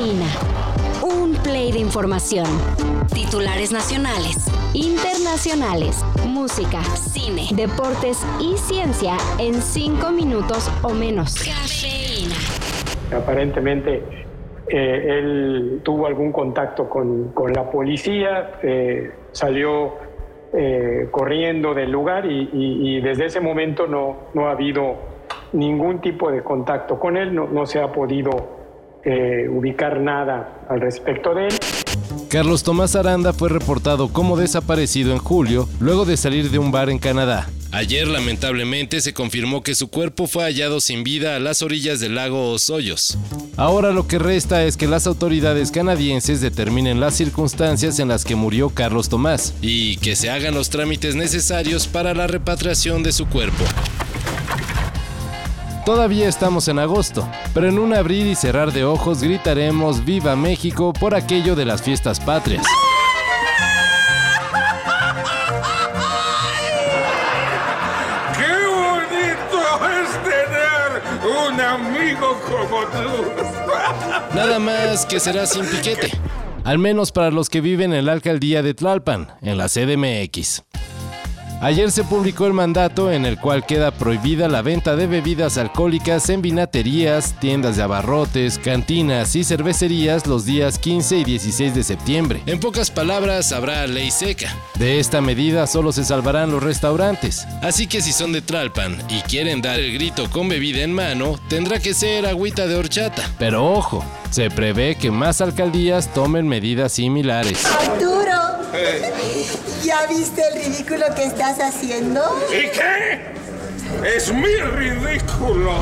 Cafeína. Un play de información. Titulares nacionales, internacionales, música, cine, deportes y ciencia en cinco minutos o menos. Cafeína. Aparentemente eh, él tuvo algún contacto con, con la policía, eh, salió eh, corriendo del lugar y, y- desde ese momento no, no ha habido ningún tipo de contacto con él, no, no se ha podido eh, ubicar nada al respecto de él. Carlos Tomás Aranda fue reportado como desaparecido en julio, luego de salir de un bar en Canadá. Ayer, lamentablemente, se confirmó que su cuerpo fue hallado sin vida a las orillas del lago Osoyos. Ahora lo que resta es que las autoridades canadienses determinen las circunstancias en las que murió Carlos Tomás y que se hagan los trámites necesarios para la repatriación de su cuerpo. Todavía estamos en agosto, pero en un abrir y cerrar de ojos gritaremos Viva México por aquello de las fiestas patrias. ¡Qué bonito es tener un amigo como tú! Nada más que será sin piquete. Al menos para los que viven en la alcaldía de Tlalpan, en la CDMX. Ayer se publicó el mandato en el cual queda prohibida la venta de bebidas alcohólicas en vinaterías, tiendas de abarrotes, cantinas y cervecerías los días 15 y 16 de septiembre. En pocas palabras, habrá ley seca. De esta medida solo se salvarán los restaurantes. Así que si son de Tlalpan y quieren dar el grito con bebida en mano, tendrá que ser agüita de horchata. Pero ojo, se prevé que más alcaldías tomen medidas similares. Arturo, ¿ya viste el ridículo que estás haciendo? ¿Y qué? ¡Es mi ridículo!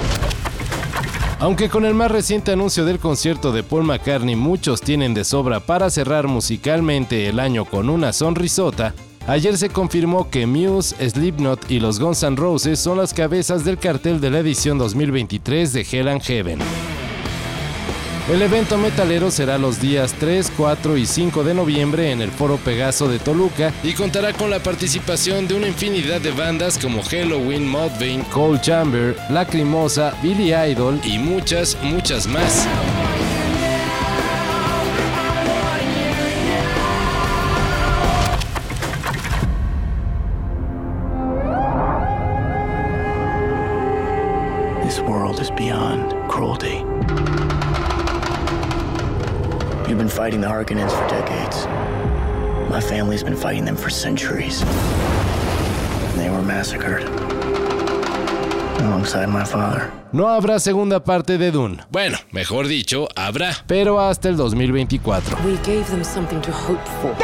Aunque con el más reciente anuncio del concierto de Paul McCartney muchos tienen de sobra para cerrar musicalmente el año con una sonrisota, ayer se confirmó que Muse, Slipknot y los Guns N' Roses son las cabezas del cartel de la edición 2023 de Hell and Heaven. El evento metalero será los días 3, 4 y 5 de noviembre en el Foro Pegaso de Toluca y contará con la participación de una infinidad de bandas como Halloween, Mudvayne, Cold Chamber, Lacrimosa, Billy Idol y muchas, muchas más. This world is beyond cruelty. You've been fighting the Harkonnens for decades. My family's been fighting them for centuries. And they were massacred. Alongside my father. No habrá segunda parte de Dune. Bueno, mejor dicho, habrá, pero hasta el 2024. We gave them something to hope for.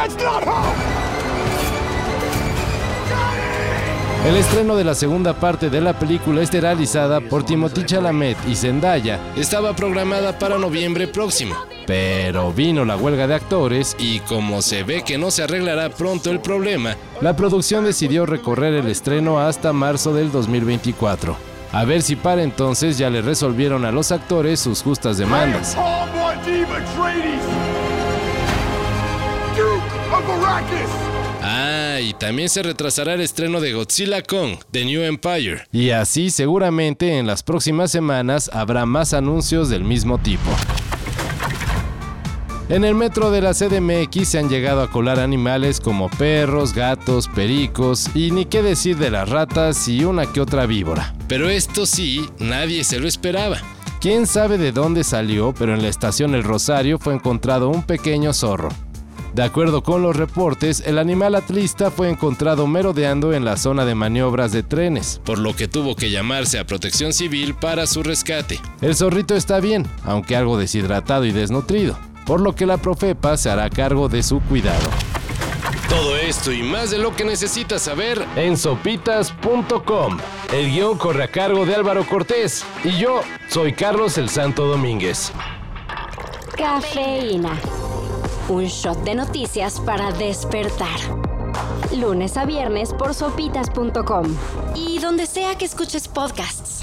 El estreno de la segunda parte de la película esterilizada por Timothée Chalamet y Zendaya estaba programada para noviembre próximo. Pero vino la huelga de actores y como se ve que no se arreglará pronto el problema, la producción decidió recorrer el estreno hasta marzo del 2024. A ver si para entonces ya le resolvieron a los actores sus justas demandas. Ah, y también se retrasará el estreno de Godzilla Kong, The New Empire. Y así seguramente en las próximas semanas habrá más anuncios del mismo tipo. En el metro de la CDMX se han llegado a colar animales como perros, gatos, pericos y ni qué decir de las ratas y una que otra víbora. Pero esto sí, nadie se lo esperaba. Quién sabe de dónde salió, pero en la estación El Rosario fue encontrado un pequeño zorro. De acuerdo con los reportes, el animal atlista fue encontrado merodeando en la zona de maniobras de trenes, por lo que tuvo que llamarse a protección civil para su rescate. El zorrito está bien, aunque algo deshidratado y desnutrido, por lo que la Profepa se hará cargo de su cuidado. Todo esto y más de lo que necesitas saber en sopitas.com. El guion corre a cargo de Álvaro Cortés y yo soy Carlos el Santo Domínguez. Cafeína. Un shot de noticias para despertar. Lunes a viernes por sopitas.com. Y donde sea que escuches podcasts.